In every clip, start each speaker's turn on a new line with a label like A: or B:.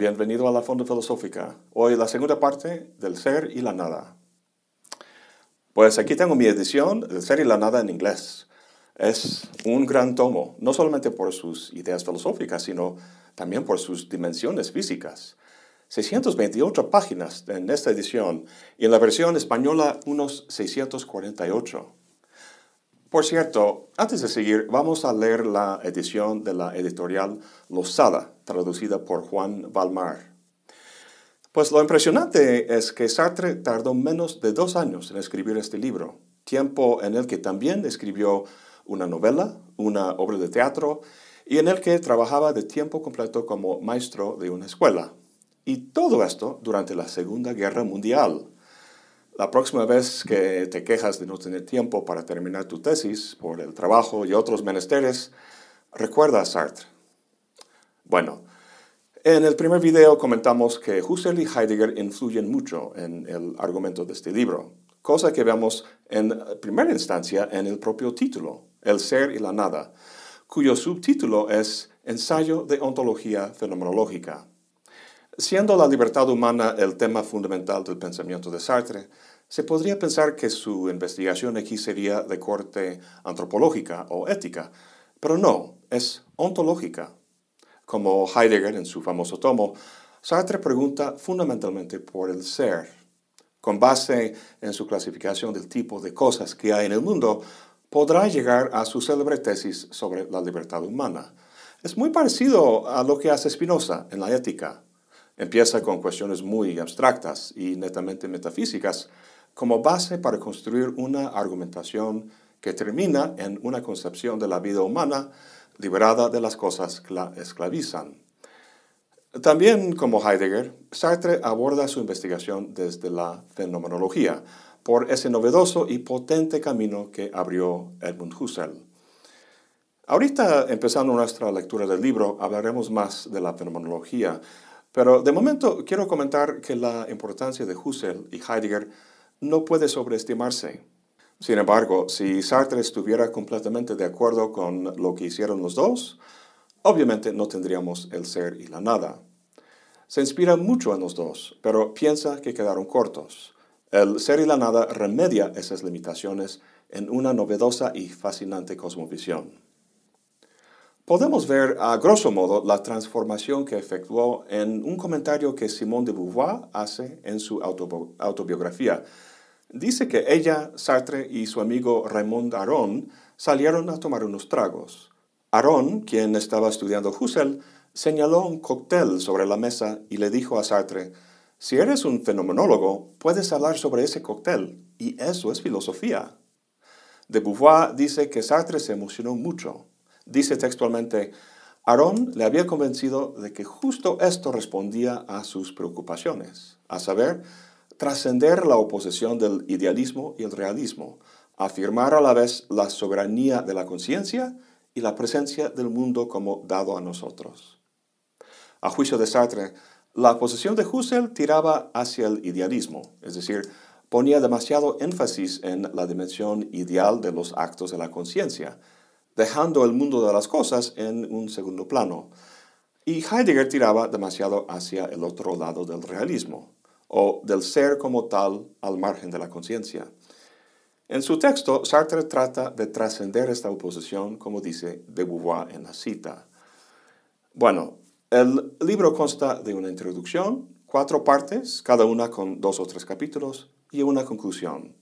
A: bienvenido a la Fonda Filosófica. Hoy la segunda parte del ser y la nada. Pues aquí tengo mi edición del ser y la nada en inglés. Es un gran tomo, no solamente por sus ideas filosóficas, sino también por sus dimensiones físicas. 628 páginas en esta edición y en la versión española unos 648. Por cierto, antes de seguir, vamos a leer la edición de la editorial Losada, traducida por Juan Valmar. Pues lo impresionante es que Sartre tardó menos de dos años en escribir este libro, tiempo en el que también escribió una novela, una obra de teatro, y en el que trabajaba de tiempo completo como maestro de una escuela. Y todo esto durante la Segunda Guerra Mundial. La próxima vez que te quejas de no tener tiempo para terminar tu tesis por el trabajo y otros menesteres, recuerda a Sartre. Bueno, en el primer video comentamos que Husserl y Heidegger influyen mucho en el argumento de este libro, cosa que vemos en primera instancia en el propio título, El ser y la nada, cuyo subtítulo es Ensayo de ontología fenomenológica. Siendo la libertad humana el tema fundamental del pensamiento de Sartre, se podría pensar que su investigación aquí sería de corte antropológica o ética, pero no, es ontológica. Como Heidegger en su famoso tomo, Sartre pregunta fundamentalmente por el ser. Con base en su clasificación del tipo de cosas que hay en el mundo, podrá llegar a su célebre tesis sobre la libertad humana. Es muy parecido a lo que hace Spinoza en la ética. Empieza con cuestiones muy abstractas y netamente metafísicas como base para construir una argumentación que termina en una concepción de la vida humana liberada de las cosas que la esclavizan. También, como Heidegger, Sartre aborda su investigación desde la fenomenología, por ese novedoso y potente camino que abrió Edmund Husserl. Ahorita, empezando nuestra lectura del libro, hablaremos más de la fenomenología, pero de momento quiero comentar que la importancia de Husserl y Heidegger no puede sobreestimarse. Sin embargo, si Sartre estuviera completamente de acuerdo con lo que hicieron los dos, obviamente no tendríamos el ser y la nada. Se inspira mucho en los dos, pero piensa que quedaron cortos. El ser y la nada remedia esas limitaciones en una novedosa y fascinante cosmovisión. Podemos ver a grosso modo la transformación que efectuó en un comentario que Simone de Beauvoir hace en su autobiografía. Dice que ella, Sartre y su amigo Raymond Aron salieron a tomar unos tragos. Aron, quien estaba estudiando Husserl, señaló un cóctel sobre la mesa y le dijo a Sartre, si eres un fenomenólogo, puedes hablar sobre ese cóctel, y eso es filosofía. De Beauvoir dice que Sartre se emocionó mucho Dice textualmente, Aarón le había convencido de que justo esto respondía a sus preocupaciones, a saber, trascender la oposición del idealismo y el realismo, afirmar a la vez la soberanía de la conciencia y la presencia del mundo como dado a nosotros. A juicio de Sartre, la posición de Husserl tiraba hacia el idealismo, es decir, ponía demasiado énfasis en la dimensión ideal de los actos de la conciencia, dejando el mundo de las cosas en un segundo plano. Y Heidegger tiraba demasiado hacia el otro lado del realismo, o del ser como tal al margen de la conciencia. En su texto, Sartre trata de trascender esta oposición, como dice de Beauvoir en la cita. Bueno, el libro consta de una introducción, cuatro partes, cada una con dos o tres capítulos, y una conclusión.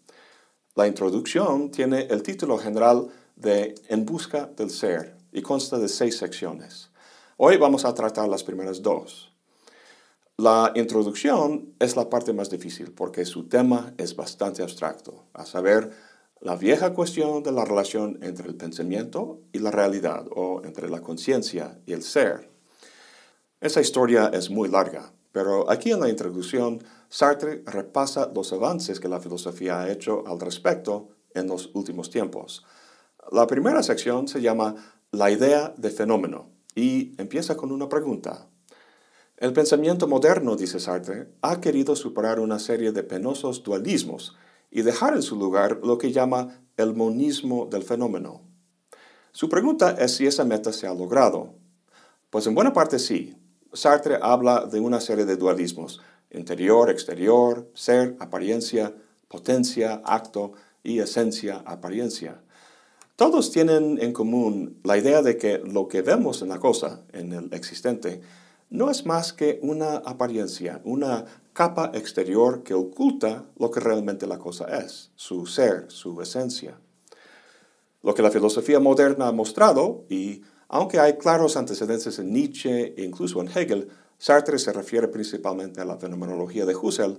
A: La introducción tiene el título general de En busca del ser y consta de seis secciones. Hoy vamos a tratar las primeras dos. La introducción es la parte más difícil porque su tema es bastante abstracto, a saber, la vieja cuestión de la relación entre el pensamiento y la realidad o entre la conciencia y el ser. Esa historia es muy larga, pero aquí en la introducción Sartre repasa los avances que la filosofía ha hecho al respecto en los últimos tiempos la primera sección se llama La idea de fenómeno y empieza con una pregunta. El pensamiento moderno, dice Sartre, ha querido superar una serie de penosos dualismos y dejar en su lugar lo que llama el monismo del fenómeno. Su pregunta es si esa meta se ha logrado. Pues en buena parte sí. Sartre habla de una serie de dualismos, interior, exterior, ser, apariencia, potencia, acto y esencia, apariencia. Todos tienen en común la idea de que lo que vemos en la cosa, en el existente, no es más que una apariencia, una capa exterior que oculta lo que realmente la cosa es, su ser, su esencia. Lo que la filosofía moderna ha mostrado, y aunque hay claros antecedentes en Nietzsche e incluso en Hegel, Sartre se refiere principalmente a la fenomenología de Husserl,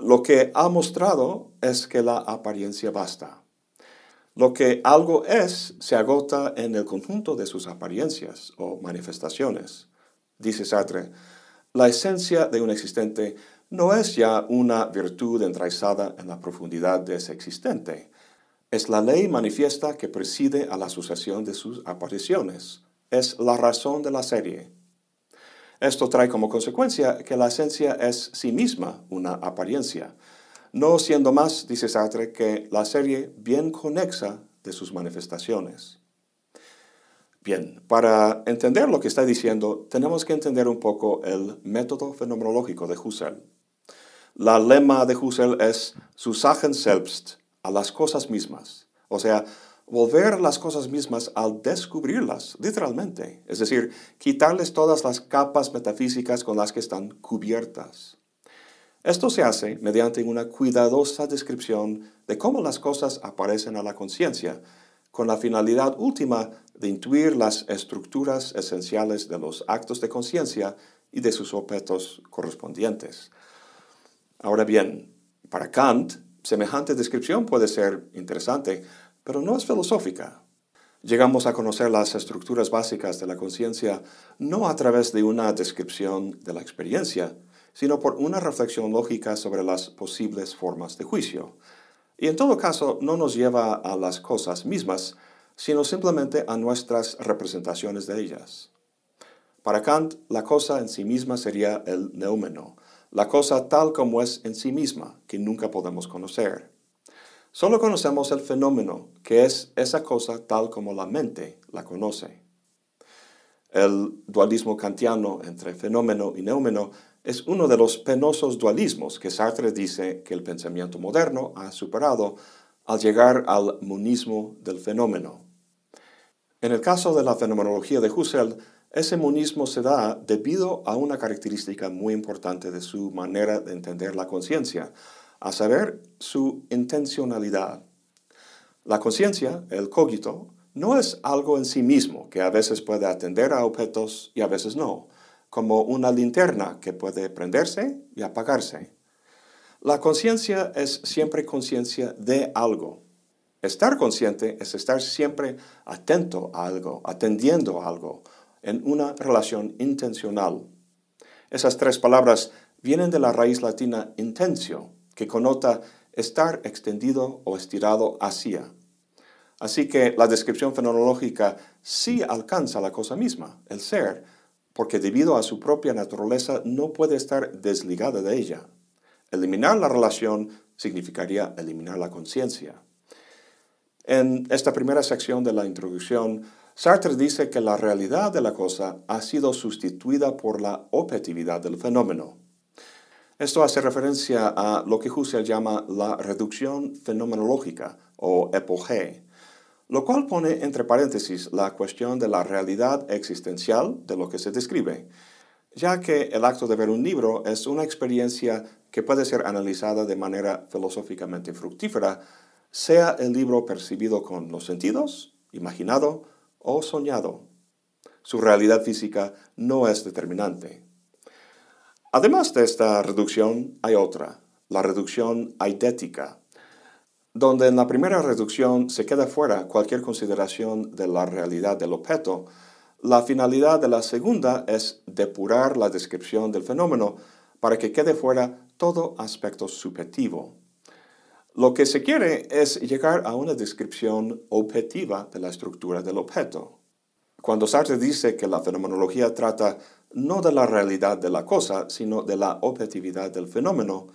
A: lo que ha mostrado es que la apariencia basta. Lo que algo es se agota en el conjunto de sus apariencias o manifestaciones. Dice Sartre, la esencia de un existente no es ya una virtud enraizada en la profundidad de ese existente. Es la ley manifiesta que preside a la sucesión de sus apariciones. Es la razón de la serie. Esto trae como consecuencia que la esencia es sí misma una apariencia, no siendo más, dice Sartre, que la serie bien conexa de sus manifestaciones. Bien, para entender lo que está diciendo, tenemos que entender un poco el método fenomenológico de Husserl. La lema de Husserl es su Sachen selbst, a las cosas mismas. O sea, volver las cosas mismas al descubrirlas, literalmente. Es decir, quitarles todas las capas metafísicas con las que están cubiertas. Esto se hace mediante una cuidadosa descripción de cómo las cosas aparecen a la conciencia, con la finalidad última de intuir las estructuras esenciales de los actos de conciencia y de sus objetos correspondientes. Ahora bien, para Kant, semejante descripción puede ser interesante, pero no es filosófica. Llegamos a conocer las estructuras básicas de la conciencia no a través de una descripción de la experiencia, sino por una reflexión lógica sobre las posibles formas de juicio. Y en todo caso no nos lleva a las cosas mismas, sino simplemente a nuestras representaciones de ellas. Para Kant, la cosa en sí misma sería el neumeno, la cosa tal como es en sí misma, que nunca podemos conocer. Solo conocemos el fenómeno, que es esa cosa tal como la mente la conoce. El dualismo kantiano entre fenómeno y neumeno es uno de los penosos dualismos que Sartre dice que el pensamiento moderno ha superado al llegar al monismo del fenómeno. En el caso de la fenomenología de Husserl, ese monismo se da debido a una característica muy importante de su manera de entender la conciencia, a saber, su intencionalidad. La conciencia, el cogito, no es algo en sí mismo que a veces puede atender a objetos y a veces no como una linterna que puede prenderse y apagarse. La conciencia es siempre conciencia de algo. Estar consciente es estar siempre atento a algo, atendiendo a algo, en una relación intencional. Esas tres palabras vienen de la raíz latina intensio, que conota estar extendido o estirado hacia. Así que la descripción fenomenológica sí alcanza la cosa misma, el ser, porque debido a su propia naturaleza no puede estar desligada de ella. Eliminar la relación significaría eliminar la conciencia. En esta primera sección de la introducción, Sartre dice que la realidad de la cosa ha sido sustituida por la objetividad del fenómeno. Esto hace referencia a lo que Husserl llama la reducción fenomenológica o epogé, lo cual pone entre paréntesis la cuestión de la realidad existencial de lo que se describe, ya que el acto de ver un libro es una experiencia que puede ser analizada de manera filosóficamente fructífera, sea el libro percibido con los sentidos, imaginado o soñado. Su realidad física no es determinante. Además de esta reducción, hay otra, la reducción eidética, donde en la primera reducción se queda fuera cualquier consideración de la realidad del objeto, la finalidad de la segunda es depurar la descripción del fenómeno para que quede fuera todo aspecto subjetivo. Lo que se quiere es llegar a una descripción objetiva de la estructura del objeto. Cuando Sartre dice que la fenomenología trata no de la realidad de la cosa, sino de la objetividad del fenómeno,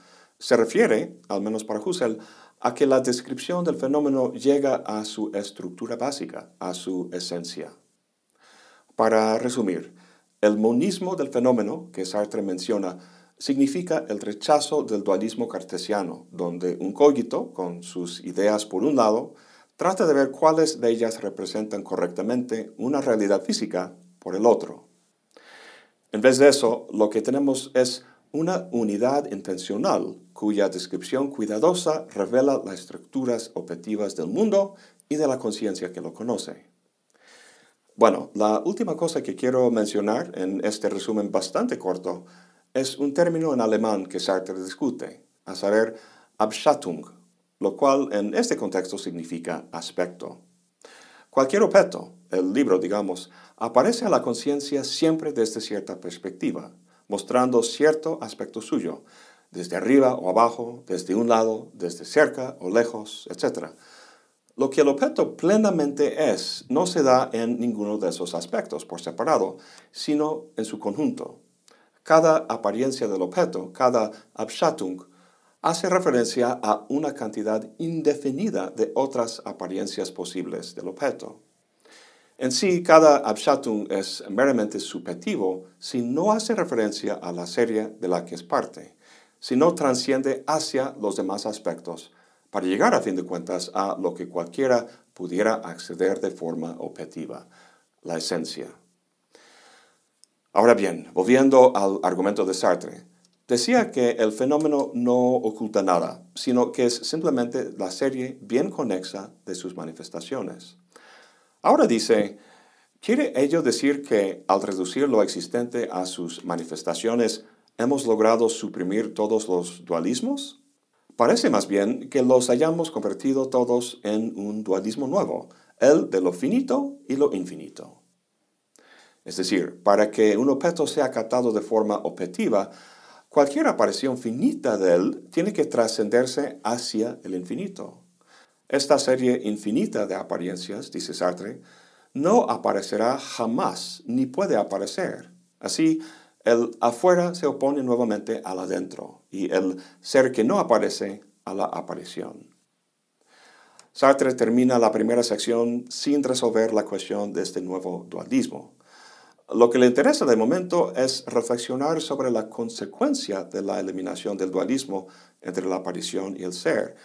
A: se refiere, al menos para Husserl, a que la descripción del fenómeno llega a su estructura básica, a su esencia. Para resumir, El monismo del fenómeno que Sartre menciona significa el rechazo del dualismo cartesiano, donde un cogito, con sus ideas por un lado, trata de ver cuáles de ellas representan correctamente una realidad física por el otro. En vez de eso, lo que tenemos es una unidad intencional cuya descripción cuidadosa revela las estructuras objetivas del mundo y de la conciencia que lo conoce. Bueno, la última cosa que quiero mencionar en este resumen bastante corto es un término en alemán que Sartre discute, a saber, Abschattung, lo cual en este contexto significa aspecto. Cualquier objeto, el libro digamos, aparece a la conciencia siempre desde cierta perspectiva, mostrando cierto aspecto suyo, desde arriba o abajo, desde un lado, desde cerca o lejos, etc. Lo que el objeto plenamente es no se da en ninguno de esos aspectos por separado, sino en su conjunto. Cada apariencia del objeto, cada Abschattung, hace referencia a una cantidad indefinida de otras apariencias posibles del objeto. En sí, cada Abschattung es meramente subjetivo si no hace referencia a la serie de la que es parte, si no transciende hacia los demás aspectos, para llegar a fin de cuentas a lo que cualquiera pudiera acceder de forma objetiva, la esencia. Ahora bien, volviendo al argumento de Sartre, decía que el fenómeno no oculta nada, sino que es simplemente la serie bien conexa de sus manifestaciones. Ahora dice, ¿quiere ello decir que al reducir lo existente a sus manifestaciones hemos logrado suprimir todos los dualismos? Parece más bien que los hayamos convertido todos en un dualismo nuevo, el de lo finito y lo infinito. Es decir, para que un objeto sea captado de forma objetiva, cualquier aparición finita de él tiene que trascenderse hacia el infinito. Esta serie infinita de apariencias, dice Sartre, no aparecerá jamás ni puede aparecer. Así, el afuera se opone nuevamente al adentro y el ser que no aparece a la aparición. Sartre termina la primera sección sin resolver la cuestión de este nuevo dualismo. Lo que le interesa de momento es reflexionar sobre la consecuencia de la eliminación del dualismo entre la aparición y el ser.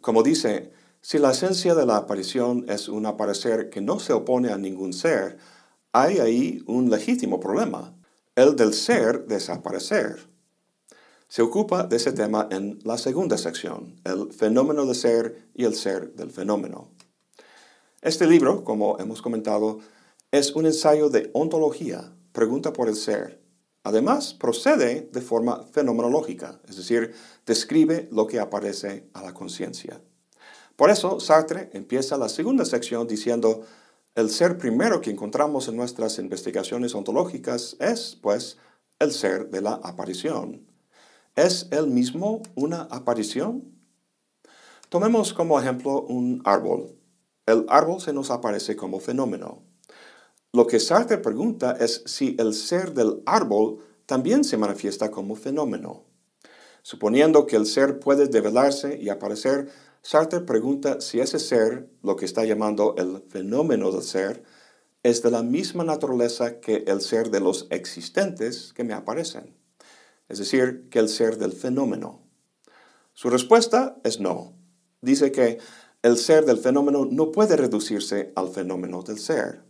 A: Como dice, si la esencia de la aparición es un aparecer que no se opone a ningún ser, hay ahí un legítimo problema, el del ser desaparecer. Se ocupa de ese tema en la segunda sección, el fenómeno de ser y el ser del fenómeno. Este libro, como hemos comentado, es un ensayo de ontología, pregunta por el ser. Además, procede de forma fenomenológica, es decir, describe lo que aparece a la conciencia. Por eso, Sartre empieza la segunda sección diciendo, el ser primero que encontramos en nuestras investigaciones ontológicas es, pues, el ser de la aparición. ¿Es él mismo una aparición? Tomemos como ejemplo un árbol. El árbol se nos aparece como fenómeno. Lo que Sartre pregunta es si el ser del árbol también se manifiesta como fenómeno. Suponiendo que el ser puede develarse y aparecer, Sartre pregunta si ese ser, lo que está llamando el fenómeno del ser, es de la misma naturaleza que el ser de los existentes que me aparecen, es decir, que el ser del fenómeno. Su respuesta es no. Dice que el ser del fenómeno no puede reducirse al fenómeno del ser.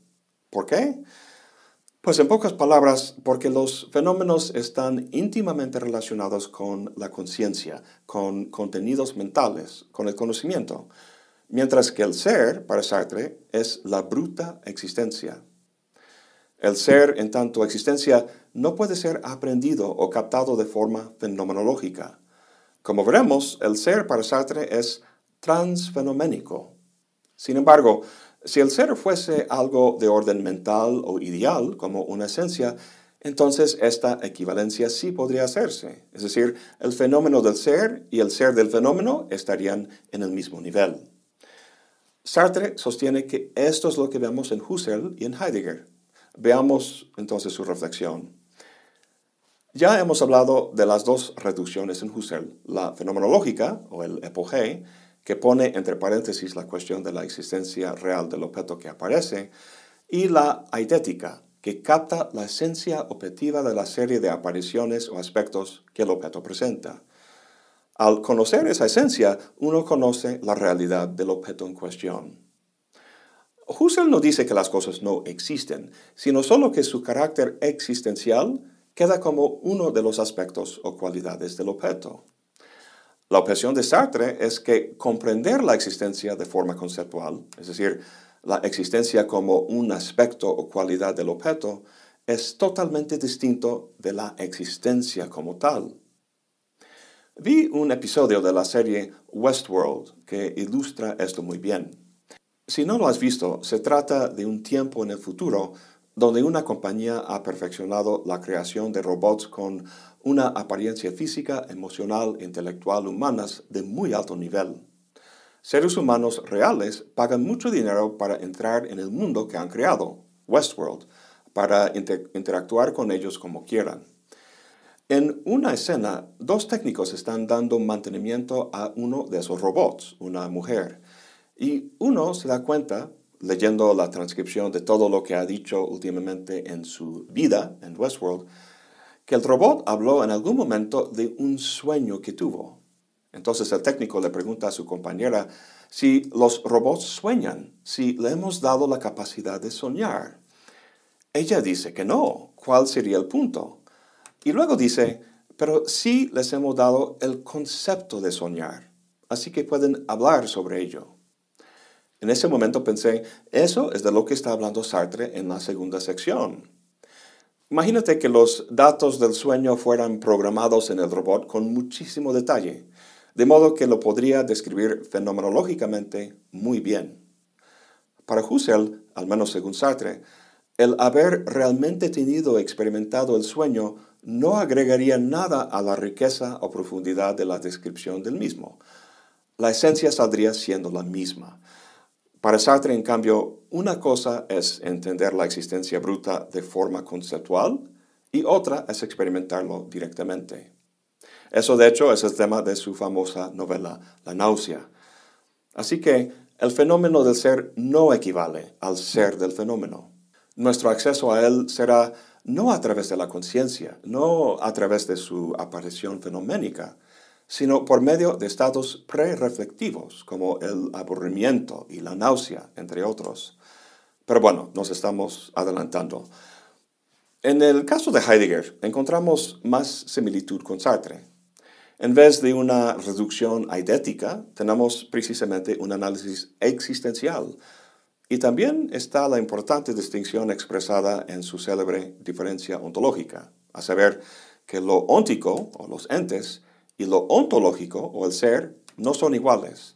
A: ¿Por qué? Pues en pocas palabras, porque los fenómenos están íntimamente relacionados con la conciencia, con contenidos mentales, con el conocimiento, mientras que el ser, para Sartre, es la bruta existencia. El ser, en tanto existencia, no puede ser aprendido o captado de forma fenomenológica. Como veremos, el ser para Sartre es transfenoménico. Sin embargo, si el ser fuese algo de orden mental o ideal, como una esencia, entonces esta equivalencia sí podría hacerse. Es decir, el fenómeno del ser y el ser del fenómeno estarían en el mismo nivel. Sartre sostiene que esto es lo que vemos en Husserl y en Heidegger. Veamos entonces su reflexión. Ya hemos hablado de las dos reducciones en Husserl, la fenomenológica o el epogé, que pone entre paréntesis la cuestión de la existencia real del objeto que aparece, y la eidética, que capta la esencia objetiva de la serie de apariciones o aspectos que el objeto presenta. Al conocer esa esencia, uno conoce la realidad del objeto en cuestión. Husserl no dice que las cosas no existen, sino solo que su carácter existencial queda como uno de los aspectos o cualidades del objeto. La objeción de Sartre es que comprender la existencia de forma conceptual, es decir, la existencia como un aspecto o cualidad del objeto, es totalmente distinto de la existencia como tal. Vi un episodio de la serie Westworld que ilustra esto muy bien. Si no lo has visto, se trata de un tiempo en el futuro donde una compañía ha perfeccionado la creación de robots con una apariencia física, emocional intelectual humanas de muy alto nivel. Seres humanos reales pagan mucho dinero para entrar en el mundo que han creado, Westworld, para interactuar con ellos como quieran. En una escena, dos técnicos están dando mantenimiento a uno de esos robots, una mujer, y uno se da cuenta leyendo la transcripción de todo lo que ha dicho últimamente en su vida en Westworld, que el robot habló en algún momento de un sueño que tuvo. Entonces el técnico le pregunta a su compañera si los robots sueñan, si le hemos dado la capacidad de soñar. Ella dice que no. ¿Cuál sería el punto? Y luego dice, pero sí les hemos dado el concepto de soñar, así que pueden hablar sobre ello. En ese momento pensé, eso es de lo que está hablando Sartre en la segunda sección. Imagínate que los datos del sueño fueran programados en el robot con muchísimo detalle, de modo que lo podría describir fenomenológicamente muy bien. Para Husserl, al menos según Sartre, el haber realmente tenido experimentado el sueño no agregaría nada a la riqueza o profundidad de la descripción del mismo. La esencia saldría siendo la misma. Para Sartre, en cambio, una cosa es entender la existencia bruta de forma conceptual y otra es experimentarlo directamente. Eso, de hecho, es el tema de su famosa novela La náusea. Así que el fenómeno del ser no equivale al ser del fenómeno. Nuestro acceso a él será no a través de la conciencia, no a través de su aparición fenoménica, sino por medio de estados pre-reflectivos como el aburrimiento y la náusea, entre otros. Pero bueno, nos estamos adelantando. En el caso de Heidegger encontramos más similitud con Sartre. En vez de una reducción eidética, tenemos precisamente un análisis existencial. Y también está la importante distinción expresada en su célebre diferencia ontológica, a saber que lo óntico, o los entes, y lo ontológico o el ser no son iguales.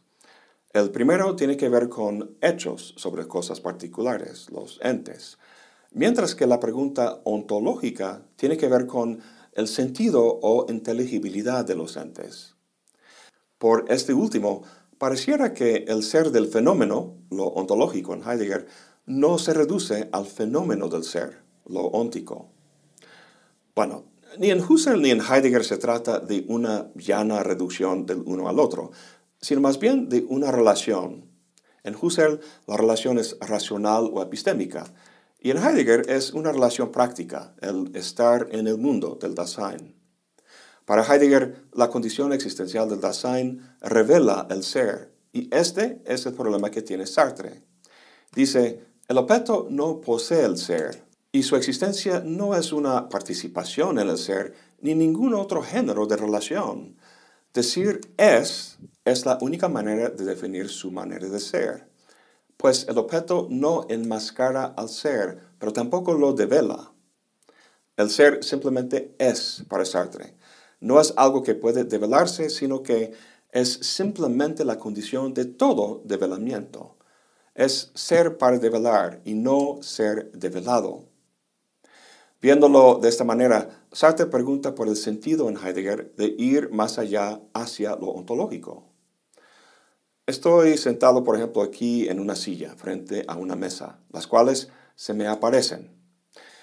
A: El primero tiene que ver con hechos sobre cosas particulares, los entes, mientras que la pregunta ontológica tiene que ver con el sentido o inteligibilidad de los entes. Por este último, pareciera que el ser del fenómeno, lo ontológico en Heidegger, no se reduce al fenómeno del ser, lo óntico. Bueno, ni en Husserl ni en Heidegger se trata de una llana reducción del uno al otro, sino más bien de una relación. En Husserl la relación es racional o epistémica, y en Heidegger es una relación práctica, el estar en el mundo del Dasein. Para Heidegger, la condición existencial del Dasein revela el ser, y este es el problema que tiene Sartre. Dice, el objeto no posee el ser, y su existencia no es una participación en el ser ni ningún otro género de relación. Decir es es la única manera de definir su manera de ser, pues el objeto no enmascara al ser, pero tampoco lo devela. El ser simplemente es para Sartre. No es algo que puede develarse, sino que es simplemente la condición de todo develamiento. Es ser para develar y no ser develado. Viéndolo de esta manera, Sartre pregunta por el sentido en Heidegger de ir más allá hacia lo ontológico. Estoy sentado, por ejemplo, aquí en una silla frente a una mesa, las cuales se me aparecen.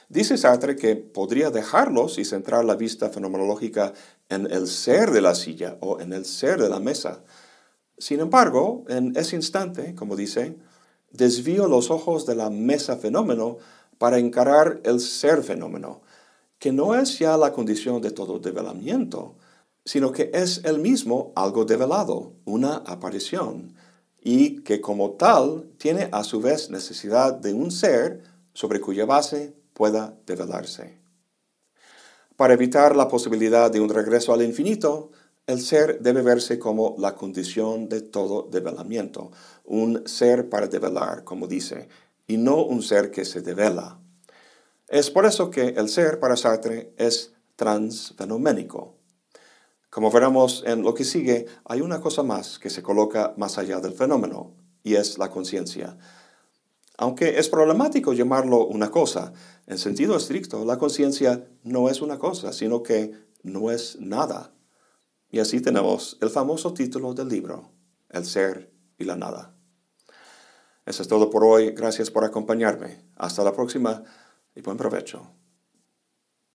A: Dice Sartre que podría dejarlos y centrar la vista fenomenológica en el ser de la silla o en el ser de la mesa. Sin embargo, en ese instante, como dice, desvío los ojos de la mesa fenómeno para encarar el ser fenómeno, que no es ya la condición de todo develamiento, sino que es el mismo algo develado, una aparición, y que como tal tiene a su vez necesidad de un ser sobre cuya base pueda develarse. Para evitar la posibilidad de un regreso al infinito, el ser debe verse como la condición de todo develamiento, un ser para develar, como dice, y no un ser que se devela. Es por eso que el ser para Sartre es transfenoménico. Como veremos en lo que sigue, hay una cosa más que se coloca más allá del fenómeno, y es la conciencia. Aunque es problemático llamarlo una cosa, en sentido estricto, la conciencia no es una cosa, sino que no es nada. Y así tenemos el famoso título del libro, El ser y la nada. Eso es todo por hoy. Gracias por acompañarme. Hasta la próxima y buen provecho.